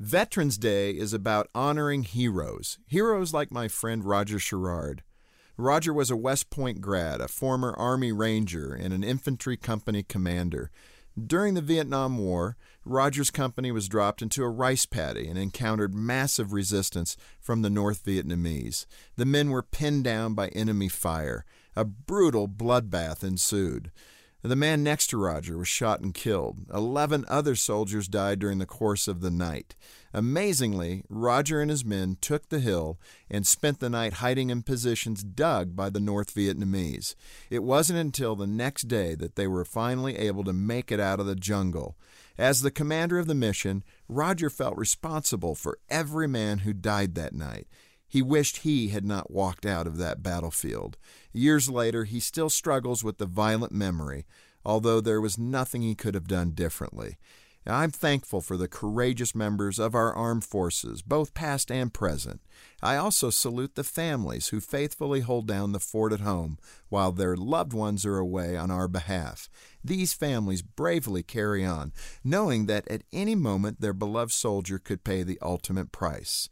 Veterans Day is about honoring heroes, heroes like my friend Roger Sherrard. Roger was a West Point grad, a former Army Ranger, and an infantry company commander. During the Vietnam War, Roger's company was dropped into a rice paddy and encountered massive resistance from the North Vietnamese. The men were pinned down by enemy fire. A brutal bloodbath ensued. The man next to Roger was shot and killed. Eleven other soldiers died during the course of the night. Amazingly, Roger and his men took the hill and spent the night hiding in positions dug by the North Vietnamese. It wasn't until the next day that they were finally able to make it out of the jungle. As the commander of the mission, Roger felt responsible for every man who died that night. He wished he had not walked out of that battlefield. Years later, he still struggles with the violent memory, although there was nothing he could have done differently. I'm thankful for the courageous members of our armed forces, both past and present. I also salute the families who faithfully hold down the fort at home while their loved ones are away on our behalf. These families bravely carry on, knowing that at any moment their beloved soldier could pay the ultimate price.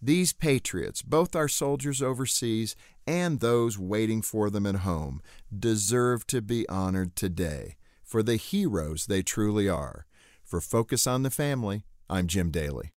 These patriots, both our soldiers overseas and those waiting for them at home, deserve to be honored today for the heroes they truly are. For Focus on the Family, I'm Jim Daly.